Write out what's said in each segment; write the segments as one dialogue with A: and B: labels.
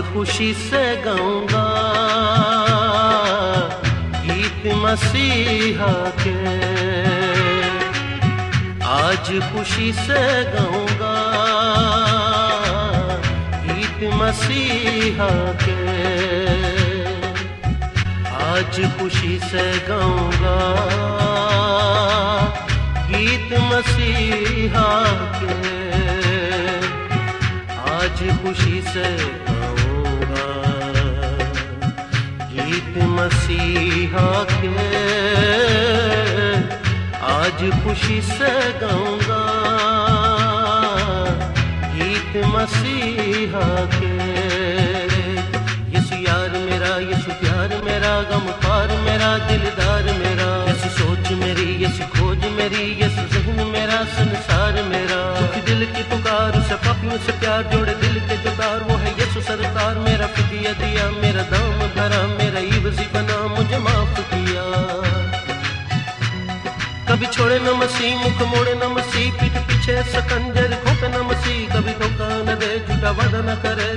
A: खुशी से गाऊँगा। गीत मसीहा के। आज खुशी से गाऊँगा। गीत मसीहा के। आज खुशी से गाऊँगा। गीत मसीहा के। आज खुशी से गीत मसीहा के आज खुशी से गाऊँगा। गीत मसीहा के यीशु यार मेरा, यीशु प्यार मेरा गम पार मेरा, दिलदार मेरा। यीशु सोच मेरी, यीशु खोज मेरी, यीशु जहन मेरा, संसार मेरा। दिल की पुकार, उसे पापियों से प्यार जोड़े दिया, मेरा दाम भरा, मेरा इवजी बना, मुझे माफ़ किया। कभी छोड़े न मसीह, मुख मोड़े न मसीह, पीठ पीछे सकंजर घोपे न मसीह, कभी धोखा न दे, झूठा वादा न करे।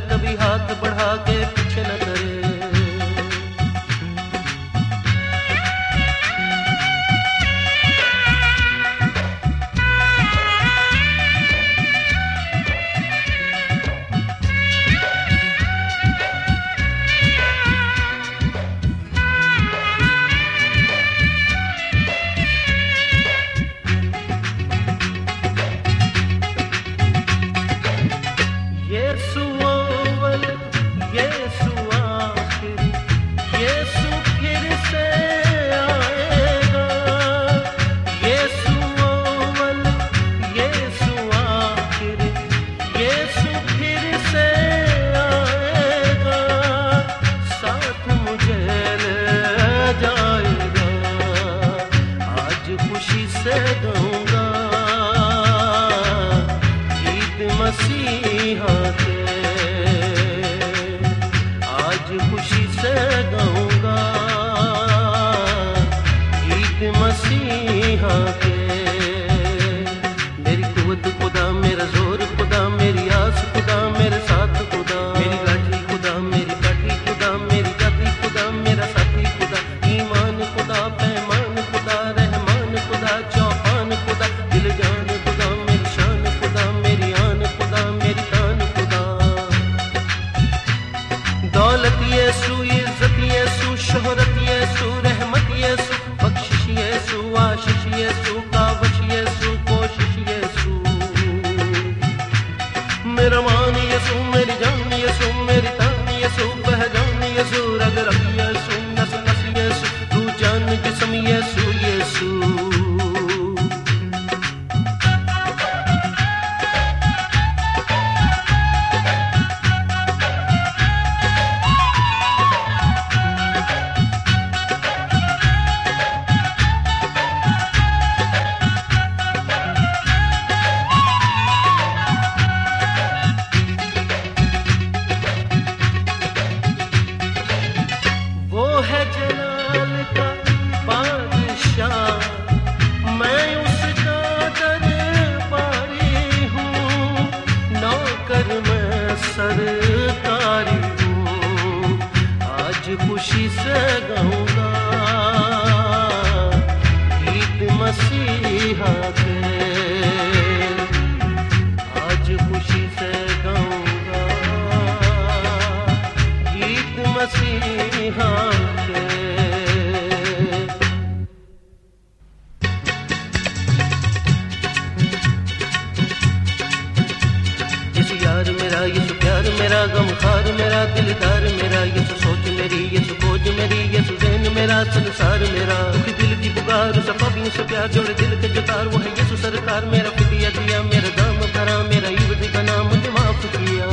A: मेरा गम खार मेरा दिलदार मेरा यीशु सोच मेरी यीशु खोज मेरी यीशु जैन मेरा, संसार मेरा। दुखी दिल की पुकार सफाबियों से प्यार, जोड़े दिल के जुतार, वो है यीशु सरकार। मेरा फिदिया दिया, मेरा दाम भरा मेरा युवती का नाम मुझे माफ़ किया।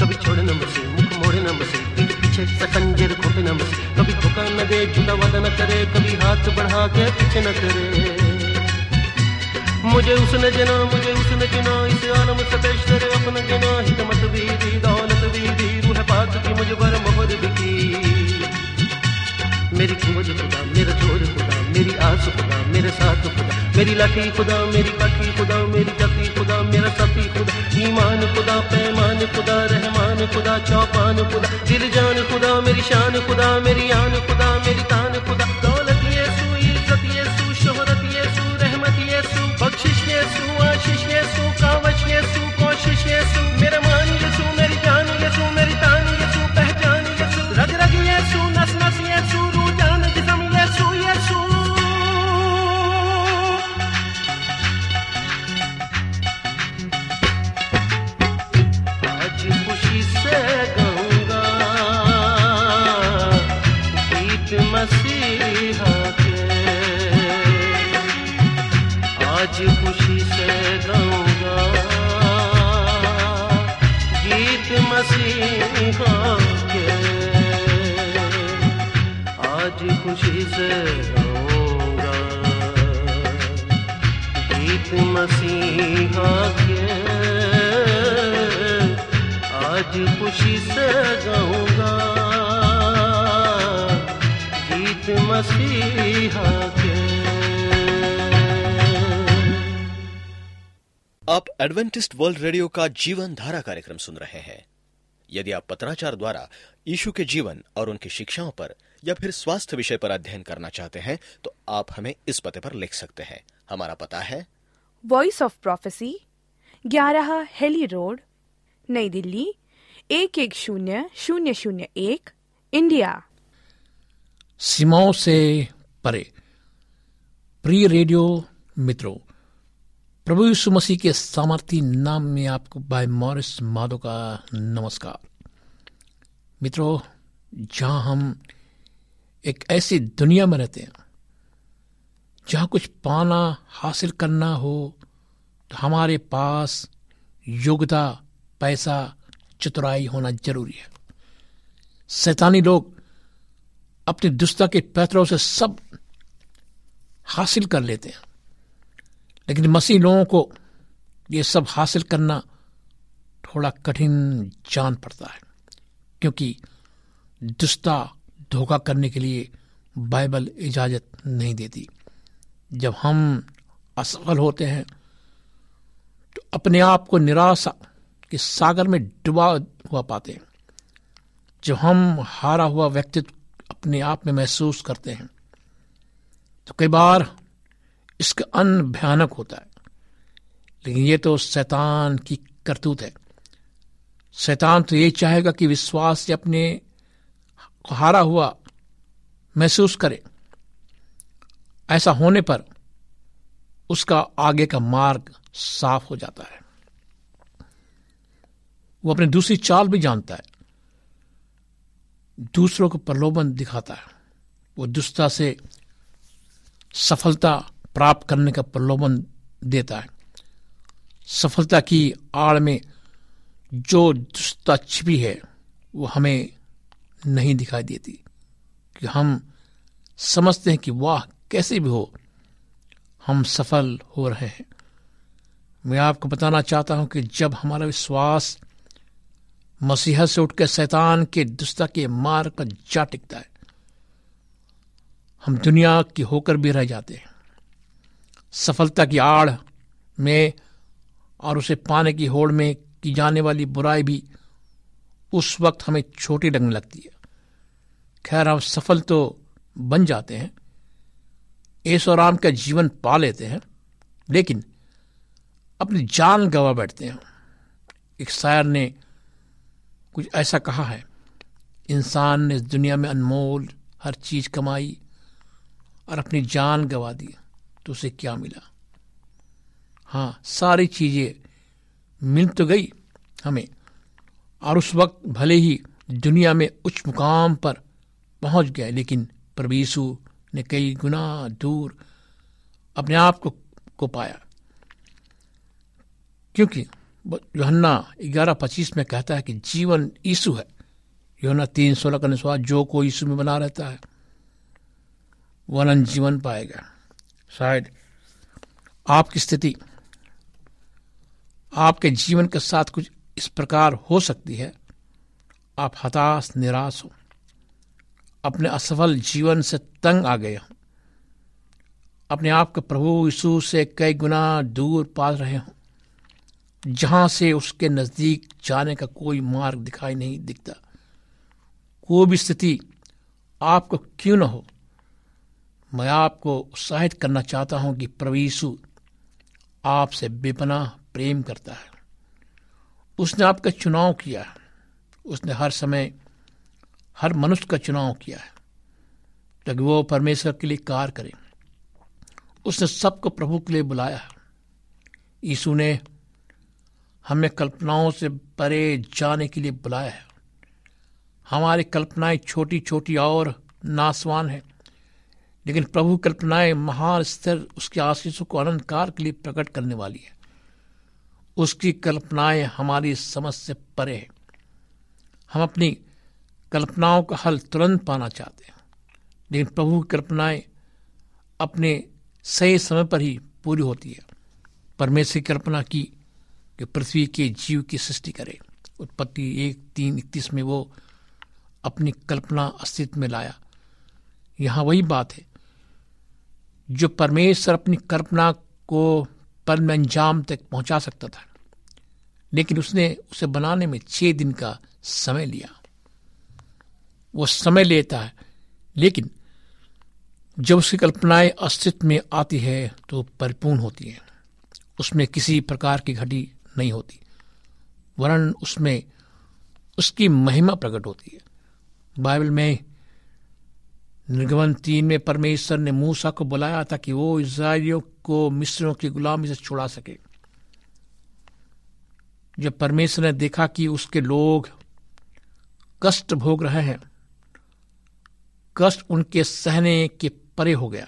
A: कभी छोड़ न बसे, मुख मोड़े न बसे पीठ पीछे सकंजर खोपे न बसे। कभी धोखा न दे झूठा वादा न करे, कभी हाथ बढ़ा के पीछे न करे। मुझे उसने जना, मुझे उसने चुना इस आलम से पेशतर अपना जना। हिकमत भी दी दौलत भी दी रूह पाक की मुझ पर मोहर भी की मेरी खोज खुदा, मेरा ज़ोर खुदा, मेरी आस खुदा, मेरे साथ खुदा। मेरी लाठी खुदा, मेरी काठी खुदा, मेरी जाति खुदा, मेरा साथी खुदा। ईमान खुदा, पैमान खुदा, रहमान खुदा, चौपान खुदा। दिल जान खुदा, मेरी शान खुदा, मेरी आन खुदा, मेरी तान खुदा। आज खुशी से गाऊँगा। गीत मसीहा के।
B: आप एडवेंटिस्ट वर्ल्ड रेडियो का जीवन धारा कार्यक्रम सुन रहे हैं। यदि आप पत्राचार द्वारा यीशु के जीवन और उनकी शिक्षाओं पर या फिर स्वास्थ्य विषय पर अध्ययन करना चाहते हैं तो आप हमें इस पते पर लिख सकते हैं। हमारा पता है
C: वॉइस ऑफ़ प्रोफेसी ग्यारह हेली रोड नई दिल्ली एक एक शून्य शून्य शून्य एक, इंडिया।
D: सीमाओं से परे। प्रिय रेडियो मित्रों, प्रभु यीशु मसीह के सामर्थी नाम में आपको बाय मॉरिस माधो का नमस्कार। मित्रों, जहाँ हम एक ऐसी दुनिया में रहते हैं, जहाँ कुछ पाना हासिल करना हो तो हमारे पास योग्यता, पैसा चतुराई होना ज़रूरी है। शैतानी लोग अपनी दुष्टा के पैतरों से सब हासिल कर लेते हैं। लेकिन मसीह लोगों को ये सब हासिल करना थोड़ा कठिन जान पड़ता है, क्योंकि दुष्टा धोखा करने के लिए बाइबल इजाज़त नहीं देती। जब हम असफल होते हैं तो अपने आप को निराशा के सागर में डुबा हुआ पाते हैं। जब हम हारा हुआ व्यक्तित्व अपने आप में महसूस करते हैं तो कई बार इसका अन्न भयानक होता है। लेकिन ये तो शैतान की करतूत है। शैतान तो ये चाहेगा कि विश्वास से अपने हारा हुआ महसूस करे। ऐसा होने पर उसका आगे का मार्ग साफ़ हो जाता है। वो अपनी दूसरी चाल भी जानता है। दूसरों को प्रलोभन दिखाता है। वो दुष्टा से सफलता प्राप्त करने का प्रलोभन देता है। सफलता की आड़ में जो दुष्टता छिपी है, वो हमें नहीं दिखाई देती। कि हम समझते हैं कि वाह, कैसे भी हो, हम सफल हो रहे हैं। मैं आपको बताना चाहता हूँ कि जब हमारा विश्वास मसीहा से उठकर शैतान के दुष्टा के मार्ग का जा टिकता है। हम दुनिया की होकर भी रह जाते हैं। सफलता की आड़ में और उसे पाने की होड़ में की जाने वाली बुराई भी उस वक्त हमें छोटी लगने लगती है। खैर, हम सफल तो बन जाते हैं। ऐसो राम का जीवन पा लेते हैं, लेकिन अपनी जान गवा बैठते हैं। एक शायर ने कुछ ऐसा कहा है। इंसान ने इस दुनिया में अनमोल हर चीज़ कमाई और अपनी जान गवा दी तो उसे क्या मिला? हाँ सारी चीज़ें मिल तो गई हमें और उस वक्त भले ही दुनिया में उच्च मुकाम पर पहुँच गए लेकिन प्रभु ने कई गुना दूर अपने आप को, को पाया। क्योंकि योहन्ना ग्यारह पच्चीस में कहता है कि जीवन यीशु है। योहन्ना तीन सोलह का अनुसार जो कोई ईसु में बना रहता है वो अनंत जीवन पाएगा। शायद आपकी स्थिति, आपके जीवन के साथ कुछ इस प्रकार हो सकती है। आप हताश, निराश हो। अपने असफल जीवन से तंग आ गए हो। अपने आप को प्रभु यीशु से कई गुना दूर पा रहे हो। जहाँ से उसके नज़दीक जाने का कोई मार्ग दिखाई नहीं दिखता। कोई भी स्थिति आपको क्यों ना हो? मैं आपको उत्साहित करना चाहता हूँ कि प्रवीषु आपसे बेपना प्रेम करता है। उसने आपका चुनाव किया है। उसने हर समय हर मनुष्य का चुनाव किया है। ताकि वो परमेश्वर के लिए कार्य करें। उसने सबको प्रभु के लिए बुलाया है। यीशु ने हमें कल्पनाओं से परे जाने के लिए बुलाया है। हमारी कल्पनाएँ छोटी छोटी और नासवान है, लेकिन प्रभु कल्पनाएँ महान स्तर उसके आशीषों को अलंकार के लिए प्रकट करने वाली है। उसकी कल्पनाएँ हमारी समझ से परे है। हम अपनी कल्पनाओं का हल तुरंत पाना चाहते हैं, लेकिन प्रभु की कल्पनाएँ अपने सही समय पर ही पूरी होती है। परमेश्वर की कल्पना की कि पृथ्वी के जीव की सृष्टि करे। उत्पत्ति एक, तीन, इकतीस में वो अपनी कल्पना अस्तित्व में लाया। यहाँ वही बात है। जो परमेश्वर अपनी कल्पना को पर में अंजाम तक पहुँचा सकता था, लेकिन उसने उसे बनाने में छह दिन का समय लिया। वो समय लेता है, लेकिन जब उसकी कल्पनाएँ अस्तित्व में आती है तो परिपूर्ण होती है। उसमें किसी प्रकार की घटी नहीं होती। वरन उसमें उसकी महिमा प्रकट होती है। बाइबल में निर्गमन तीन में परमेश्वर ने मूसा को बुलाया था कि वो इसराइलियों को मिस्रों की गुलामी से छुड़ा सके। जब परमेश्वर ने देखा कि उसके लोग कष्ट भोग रहे हैं, कष्ट उनके सहने के परे हो गया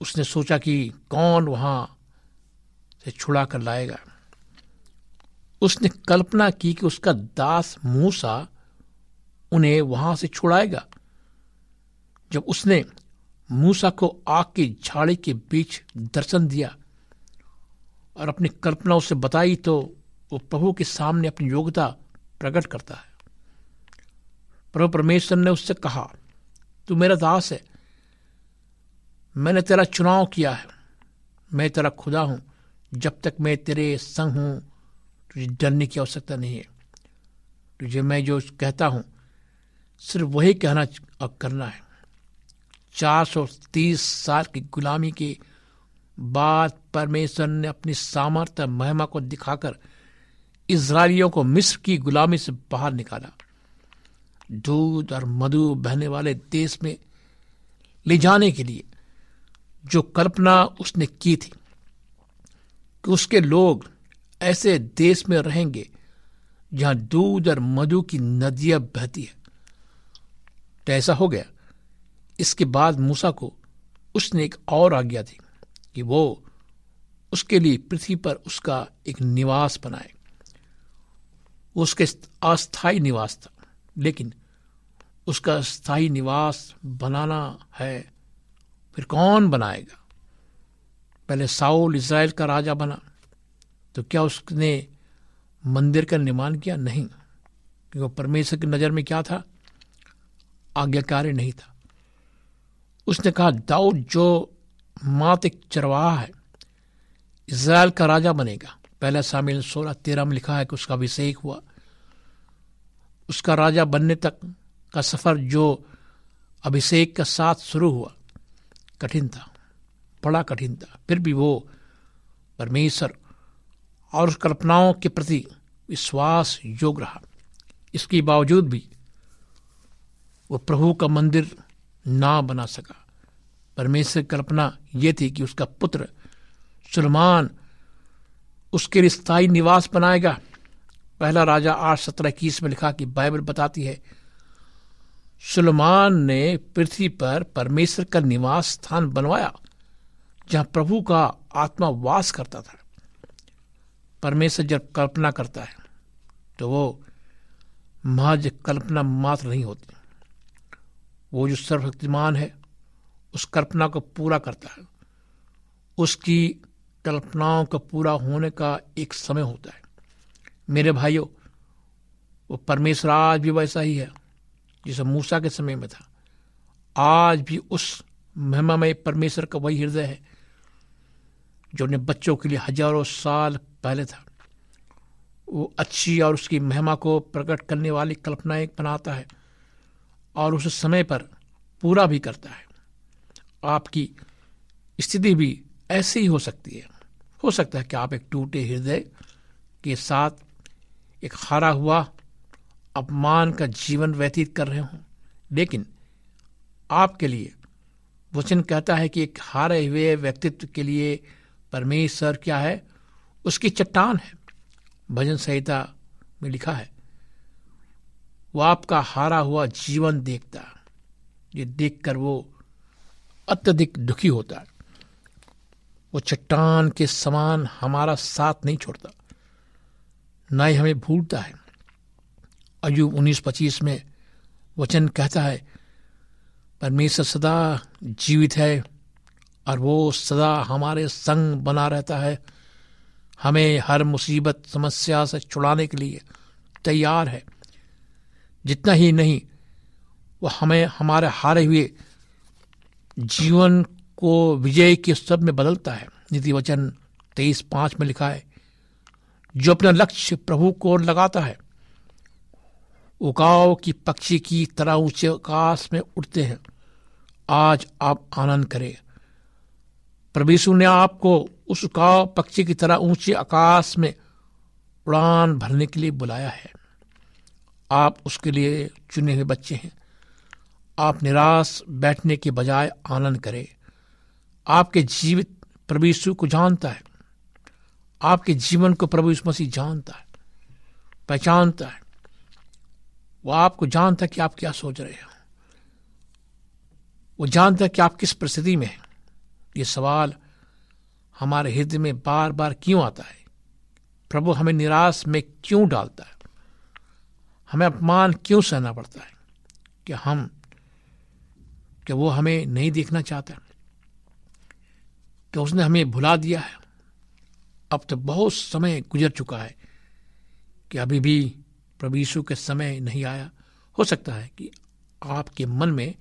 D: उसने सोचा कि कौन वहाँ से छुड़ा कर लाएगा। उसने कल्पना की कि उसका दास मूसा उन्हें वहाँ से छुड़ाएगा। जब उसने मूसा को आग की झाड़ी के बीच दर्शन दिया और अपनी कल्पना उसे बताई तो वो प्रभु के सामने अपनी योग्यता प्रकट करता है। प्रभु परमेश्वर ने उससे कहा, तू मेरा दास है। मैंने तेरा चुनाव किया है। मैं तेरा खुदा हूँ। जब तक मैं तेरे संग हूँ, तुझे डरने की आवश्यकता नहीं है। तुझे मैं जो कहता हूँ, सिर्फ़ वही कहना और करना है। चार सौ तीस साल की गुलामी के बाद परमेश्वर ने अपनी सामर्थ्य महिमा को दिखाकर इसराइलियों को मिस्र की गुलामी से बाहर निकाला। दूध और मधु बहने वाले देश में ले जाने के लिए जो कल्पना उसने की थी कि उसके लोग ऐसे देश में रहेंगे जहाँ दूध और मधु की नदियाँ बहती है। तो ऐसा हो गया। इसके बाद मूसा को उसने एक और आज्ञा दी कि वो उसके लिए पृथ्वी पर उसका एक निवास बनाए। वो उसके अस्थाई निवास था, लेकिन उसका स्थायी निवास बनाना है, फिर कौन बनाएगा? पहले साउल इसराइल का राजा बना तो क्या उसने मंदिर का निर्माण किया? नहीं, क्योंकि परमेश्वर की नज़र में क्या था? आज्ञाकारी नहीं था। उसने कहा, दाऊद, जो मात एक चरवाहा है इसराइल का राजा बनेगा। पहला शामिल सोलह तेरह में लिखा है कि उसका अभिषेक हुआ। उसका राजा बनने तक का सफ़र, जो अभिषेक के साथ शुरू हुआ, कठिन था। बड़ा कठिन था फिर भी वो परमेश्वर और उस कल्पनाओं के प्रति विश्वास योग रहा। इसके बावजूद भी वो प्रभु का मंदिर ना बना सका। परमेश्वर कल्पना ये थी कि उसका पुत्र सुलमान उसके लिए स्थायी निवास बनाएगा। पहला राजा आठ सत्रह इक्कीस में लिखा कि बाइबल बताती है, सुलमान ने पृथ्वी पर परमेश्वर का निवास स्थान बनवाया। जहाँ प्रभु का आत्मा वास करता था। परमेश्वर जब कल्पना करता है तो वो महज कल्पना मात्र नहीं होती। वो जो सर्वशक्तिमान है, उस कल्पना को पूरा करता है। उसकी कल्पनाओं का पूरा होने का एक समय होता है। मेरे भाइयों, वो परमेश्वर आज भी वैसा ही है, जैसे मूसा के समय में था। आज भी उस महिमामय परमेश्वर का वही हृदय है जो अपने बच्चों के लिए हज़ारों साल पहले था, वो अच्छी और उसकी महिमा को प्रकट करने वाली कल्पनाएँ बनाता है और उस समय पर पूरा भी करता है। आपकी स्थिति भी ऐसी ही हो सकती है। हो सकता है कि आप एक टूटे हृदय के साथ एक हारा हुआ, अपमान का जीवन व्यतीत कर रहे हों। लेकिन आपके लिए वचन कहता है कि एक हारे हुए व्यक्तित्व के लिए परमेश्वर क्या है? उसकी चट्टान है। भजन संहिता में लिखा है, वो आपका हारा हुआ जीवन देखता ये देखकर वो अत्यधिक दुखी होता है। वो चट्टान के समान हमारा साथ नहीं छोड़ता, न ही हमें भूलता है। अयुब उन्नीस पच्चीस में वचन कहता है, परमेश्वर सदा जीवित है और वो सदा हमारे संग बना रहता है। हमें हर मुसीबत, समस्या से छुड़ाने के लिए तैयार है। जितना ही नहीं, वो हमें, हमारे हारे हुए जीवन को विजय के सब में बदलता है। नीति वचन तेईस पाँच में लिखा है, जो अपना लक्ष्य प्रभु को लगाता है उकाव की पक्षी की तरह ऊँचे आकाश में उठते हैं। आज आप आनंद करें। प्रभु ने आपको उस उकाव पक्षी की तरह ऊँचे आकाश में उड़ान भरने के लिए बुलाया है। आप उसके लिए चुने हुए बच्चे हैं। आप निराश बैठने के बजाय आनंद करें। आपके जीवित प्रभु को जानता है। आपके जीवन को प्रभु यीशु मसीह जानता है, पहचानता है। वो आपको जानता है कि आप क्या सोच रहे हो। वो जानता है कि आप किस परिस्थिति में हैं। ये सवाल हमारे हृदय में बार बार क्यों आता है? प्रभु हमें निराश में क्यों डालता है? हमें अपमान क्यों सहना पड़ता है कि हम, कि वो हमें नहीं देखना चाहता? कि उसने हमें भुला दिया है? अब तो बहुत समय गुजर चुका है कि अभी भी प्रभु यीशु के समय नहीं आया। हो सकता है कि आपके मन में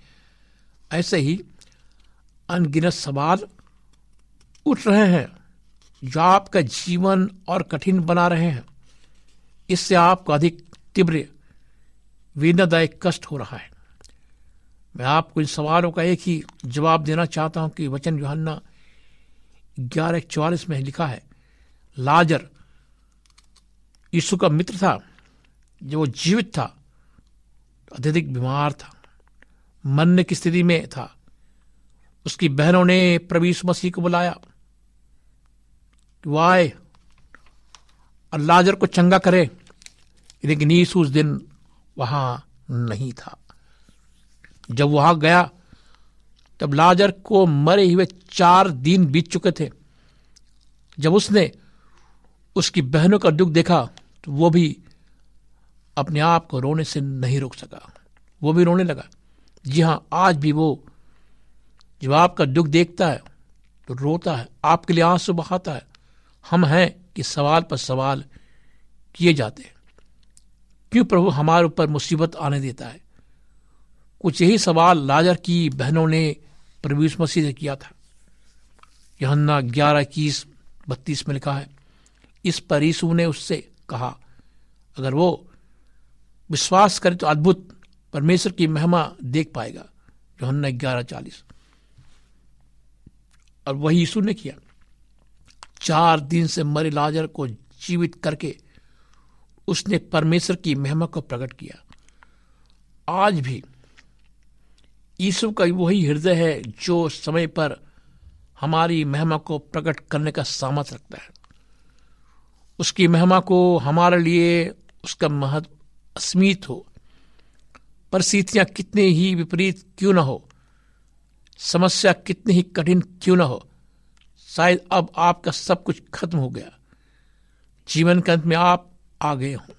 D: ऐसे ही अनगिनत सवाल उठ रहे हैं। जो आपका जीवन और कठिन बना रहे हैं। इससे आपको अधिक तीव्र वेदनादायक कष्ट हो रहा है। मैं आपको इन सवालों का एक ही जवाब देना चाहता हूँ कि वचन योहन्ना ग्यारह चौवालीस में लिखा है, लाजर यीशु का मित्र था, जो जीवित था, अत्यधिक बीमार था, मरने की स्थिति में था। उसकी बहनों ने प्रवीष मसीह को बुलाया कि वो आए और लाजर को चंगा करे, लेकिन यीशु उस दिन वहाँ नहीं था। जब वहाँ गया, तब लाजर को मरे हुए चार दिन बीत चुके थे। जब उसने उसकी बहनों का दुख देखा तो वो भी अपने आप को रोने से नहीं रोक सका। वो भी रोने लगा। जी हाँ, आज भी वो जब आपका दुख देखता है तो रोता है, आपके लिए आँसू बहाता है। हम हैं कि सवाल पर सवाल किए जाते हैं। क्यों प्रभु हमारे ऊपर मुसीबत आने देता है? कुछ यही सवाल लाजर की बहनों ने प्रभु मसीह से किया था। यहन्ना ग्यारह इक्कीस, बत्तीस में लिखा है, इस पर यीशु ने उससे कहा, अगर वो विश्वास करे तो अद्भुत, परमेश्वर की महिमा देख पाएगा। जो हमने ग्यारह चालीस। और वही यीशु ने किया। चार दिन से मरे लाजर को जीवित करके उसने परमेश्वर की महिमा को प्रकट किया। आज भी यीशु का वही हृदय है जो समय पर हमारी महिमा को प्रकट करने का सामर्थ रखता है। उसकी महिमा को हमारे लिए उसका महत्व अस्मित हो। परिस्थितियाँ कितने ही विपरीत क्यों ना हो समस्या कितनी ही कठिन क्यों ना हो, शायद अब आपका सब कुछ खत्म हो गया। जीवन के अंत में आप आ गए हों।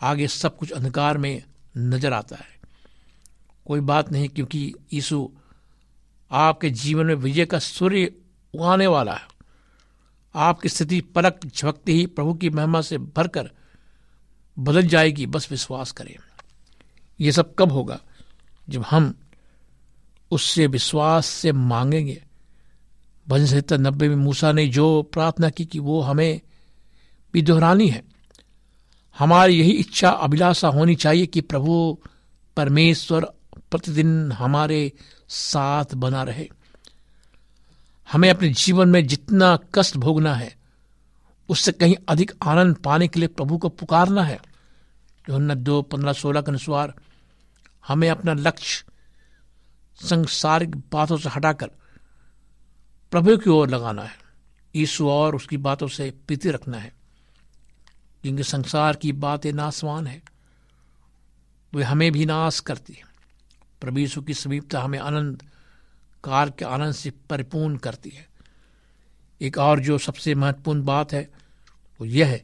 D: आगे सब कुछ अंधकार में नज़र आता है। कोई बात नहीं, क्योंकि यीशु आपके जीवन में विजय का सूर्य उगाने वाला है। आपकी स्थिति पलक झपकते ही प्रभु की महिमा से भरकर बदल जाएगी। बस विश्वास करें। यह सब कब होगा? जब हम उससे विश्वास से मांगेंगे। भजन संहिता नब्बे में मूसा ने जो प्रार्थना की कि वो हमें भी दोहरानी है। हमारी यही इच्छा अभिलाषा होनी चाहिए कि प्रभु परमेश्वर प्रतिदिन हमारे साथ बना रहे। हमें अपने जीवन में जितना कष्ट भोगना है, उससे कहीं अधिक आनंद पाने के लिए प्रभु को पुकारना है। जो दो, पंद्रह, सोलह के अनुसार हमें अपना लक्ष्य संसारिक बातों से हटाकर प्रभु की ओर लगाना है। ईश्वर और उसकी बातों से प्रीति रखना है। क्योंकि संसार की बातें नासवान है, वे हमें भी नाश करती है। प्रभु यीशु की समीपता हमें आनंद कार के आनंद से परिपूर्ण करती है। एक और जो सबसे महत्वपूर्ण बात है, वो यह है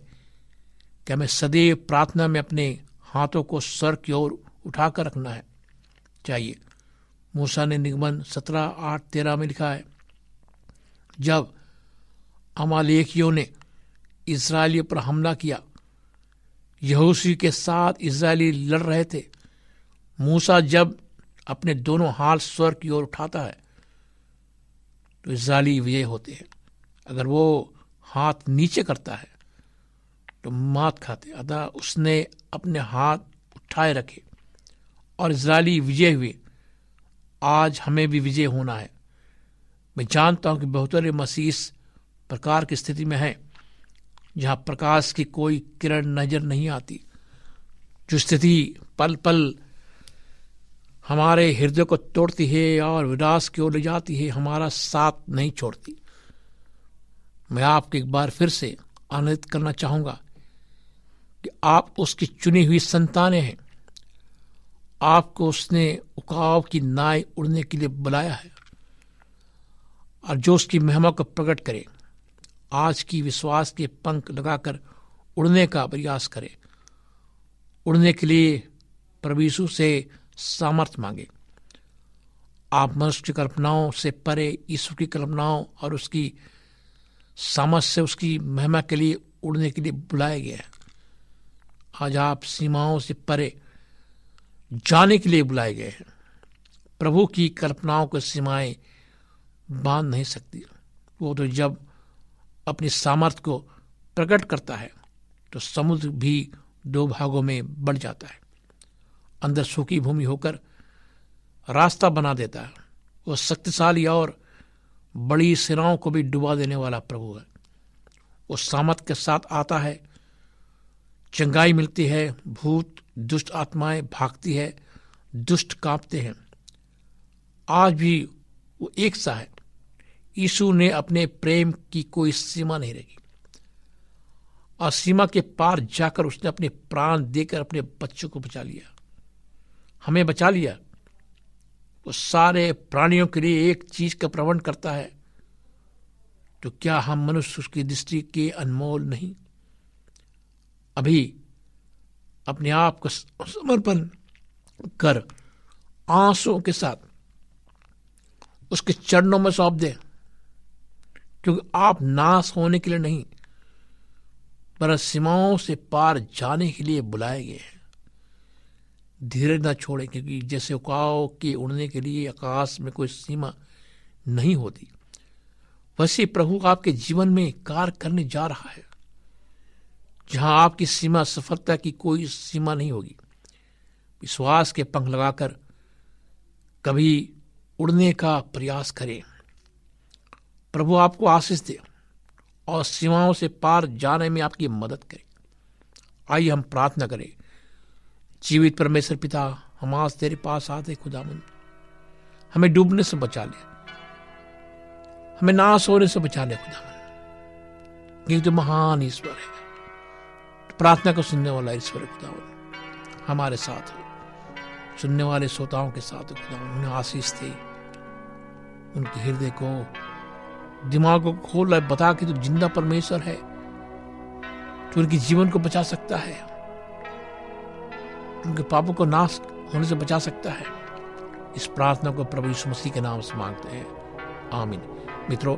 D: कि हमें सदैव प्रार्थना में अपने हाथों को सर की ओर उठाकर रखना है। चाहिए मूसा ने निगमन सत्रह आठ तेरह में लिखा है, जब अमालेखियों ने इसराइलियों पर हमला किया, यहूसी के साथ इसराइली लड़ रहे थे, मूसा जब अपने दोनों हाथ स्वर की ओर उठाता है तो इसराइली विजय होते हैं। अगर वो हाथ नीचे करता है तो मात खाते, अतः उसने अपने हाथ उठाए रखे और इसराइली विजय हुए। आज हमें भी विजय होना है। मैं जानता हूँ कि बहुतरे मसीह प्रकार की स्थिति में है, जहाँ प्रकाश की कोई किरण नज़र नहीं आती। जो स्थिति पल पल हमारे हृदय को तोड़ती है और विनाश की ओर ले जाती है, हमारा साथ नहीं छोड़ती। मैं आपको एक बार फिर से आनंदित करना चाहूँगा कि आप उसकी चुनी हुई संतानें हैं। आपको उसने उकाव की नाय उड़ने के लिए बुलाया है और जो उसकी महिमा को प्रकट करे, आज की विश्वास के पंख लगाकर उड़ने का प्रयास करे। उड़ने के लिए प्रभु से सामर्थ्य मांगे। आप मनुष्य की कल्पनाओं से परे, ईश्वर की कल्पनाओं और उसकी सामर्थ्य से उसकी महिमा के लिए उड़ने के लिए बुलाया गया है। आज आप सीमाओं से परे जाने के लिए बुलाए गए हैं। प्रभु की कल्पनाओं को सीमाएँ बाँध नहीं सकती। वो तो जब अपनी सामर्थ्य को प्रकट करता है तो समुद्र भी दो भागों में बढ़ जाता है। अंदर सूखी भूमि होकर रास्ता बना देता है। वो शक्तिशाली और बड़ी सेनाओं को भी डुबा देने वाला प्रभु है। वो सामत के साथ आता है, चंगाई मिलती है, भूत दुष्ट आत्माएँ भागती है, दुष्ट कांपते हैं। आज भी वो एक सा है। यीशु ने अपने प्रेम की कोई सीमा नहीं रखी। और सीमा के पार जाकर उसने अपने प्राण देकर अपने बच्चों को बचा लिया। हमें बचा लिया। वो सारे प्राणियों के लिए एक चीज़ का प्रवण करता है। तो क्या हम मनुष्य उसकी दृष्टि के अनमोल नहीं? अभी अपने आप को समर्पण कर आंसुओं के साथ उसके चरणों में सौंप दे। क्योंकि आप नाश होने के लिए नहीं पर सीमाओं से पार जाने के लिए बुलाए गए हैं धीरे न छोड़ें, क्योंकि जैसे उकाव के उड़ने के लिए आकाश में कोई सीमा नहीं होती, वैसे प्रभु आपके जीवन में कार्य करने जा रहा है। जहाँ आपकी सीमा सफलता की कोई सीमा नहीं होगी। विश्वास के पंख लगाकर कभी उड़ने का प्रयास करें। प्रभु आपको आशीष दे और सीमाओं से पार जाने में आपकी मदद करे। आइए हम प्रार्थना करें। जीवित परमेश्वर पिता, हम आज तेरे पास आते खुदामंद हमें डूबने से बचा ले। हमें नाश होने से बचा ले खुदामंद क्योंकि तो महान ईश्वर है। प्रार्थना को सुनने वाला ईश्वर खुदावन। हमारे साथ हो। सुनने वाले श्रोताओं के साथ खुदावन। उन्हें आशीष दे। उनके हृदय को, दिमाग को खोल बता कि तू ज़िंदा परमेश्वर है। तो उनके जीवन को बचा सकता है। उनके पापों को नाश होने से बचा सकता है। इस प्रार्थना को प्रभु यीशु मसीह के नाम से मांगते हैं। आमीन। मित्रों,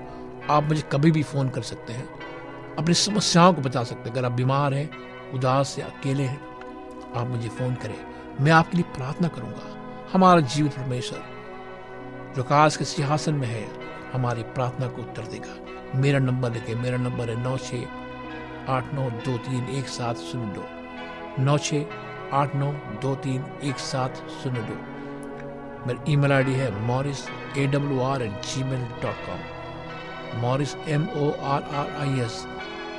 D: आप मुझे कभी भी फ़ोन कर सकते हैं। अपनी समस्याओं को बता सकते हैं। अगर आप बीमार हैं, उदास या अकेले हैं, आप मुझे फ़ोन करें। मैं आपके लिए प्रार्थना करूँगा। हमारा जीवित परमेश्वर, जो काश के सिंहासन में है, हमारी प्रार्थना को उत्तर देगा। मेरा नंबर लिखे। मेरा नंबर है नौ छ आठ नौ दो तीन एक सात शून्य दो। नौ छ आठ नौ दो तीन एक सात शून्य दो। मेरी ईमेल आईडी है Morris A W R at Gmail dot com Morris M O R R I S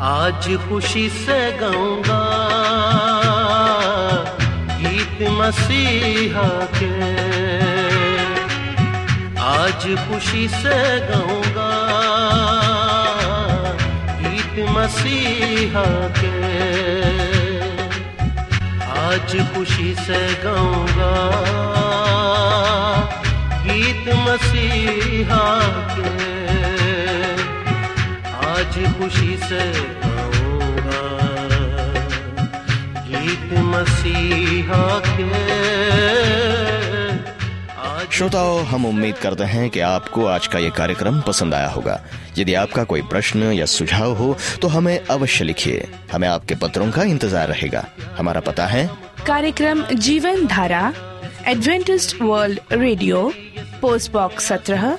A: आज खुशी से गाऊँगा गीत मसीहा के। आज खुशी से गाऊँगा गीत मसीहा के। आज खुशी से गाऊँगा गीत मसीहा के। आज खुशी से गाऊँगा गीत मसीहा के।
B: श्रोताओं हम उम्मीद करते हैं कि आपको आज का ये कार्यक्रम पसंद आया होगा। यदि आपका कोई प्रश्न या सुझाव हो तो हमें अवश्य लिखिए। हमें आपके पत्रों का इंतज़ार रहेगा। हमारा पता है
C: कार्यक्रम Jeevan Dhara Adventist world radio post box सत्रह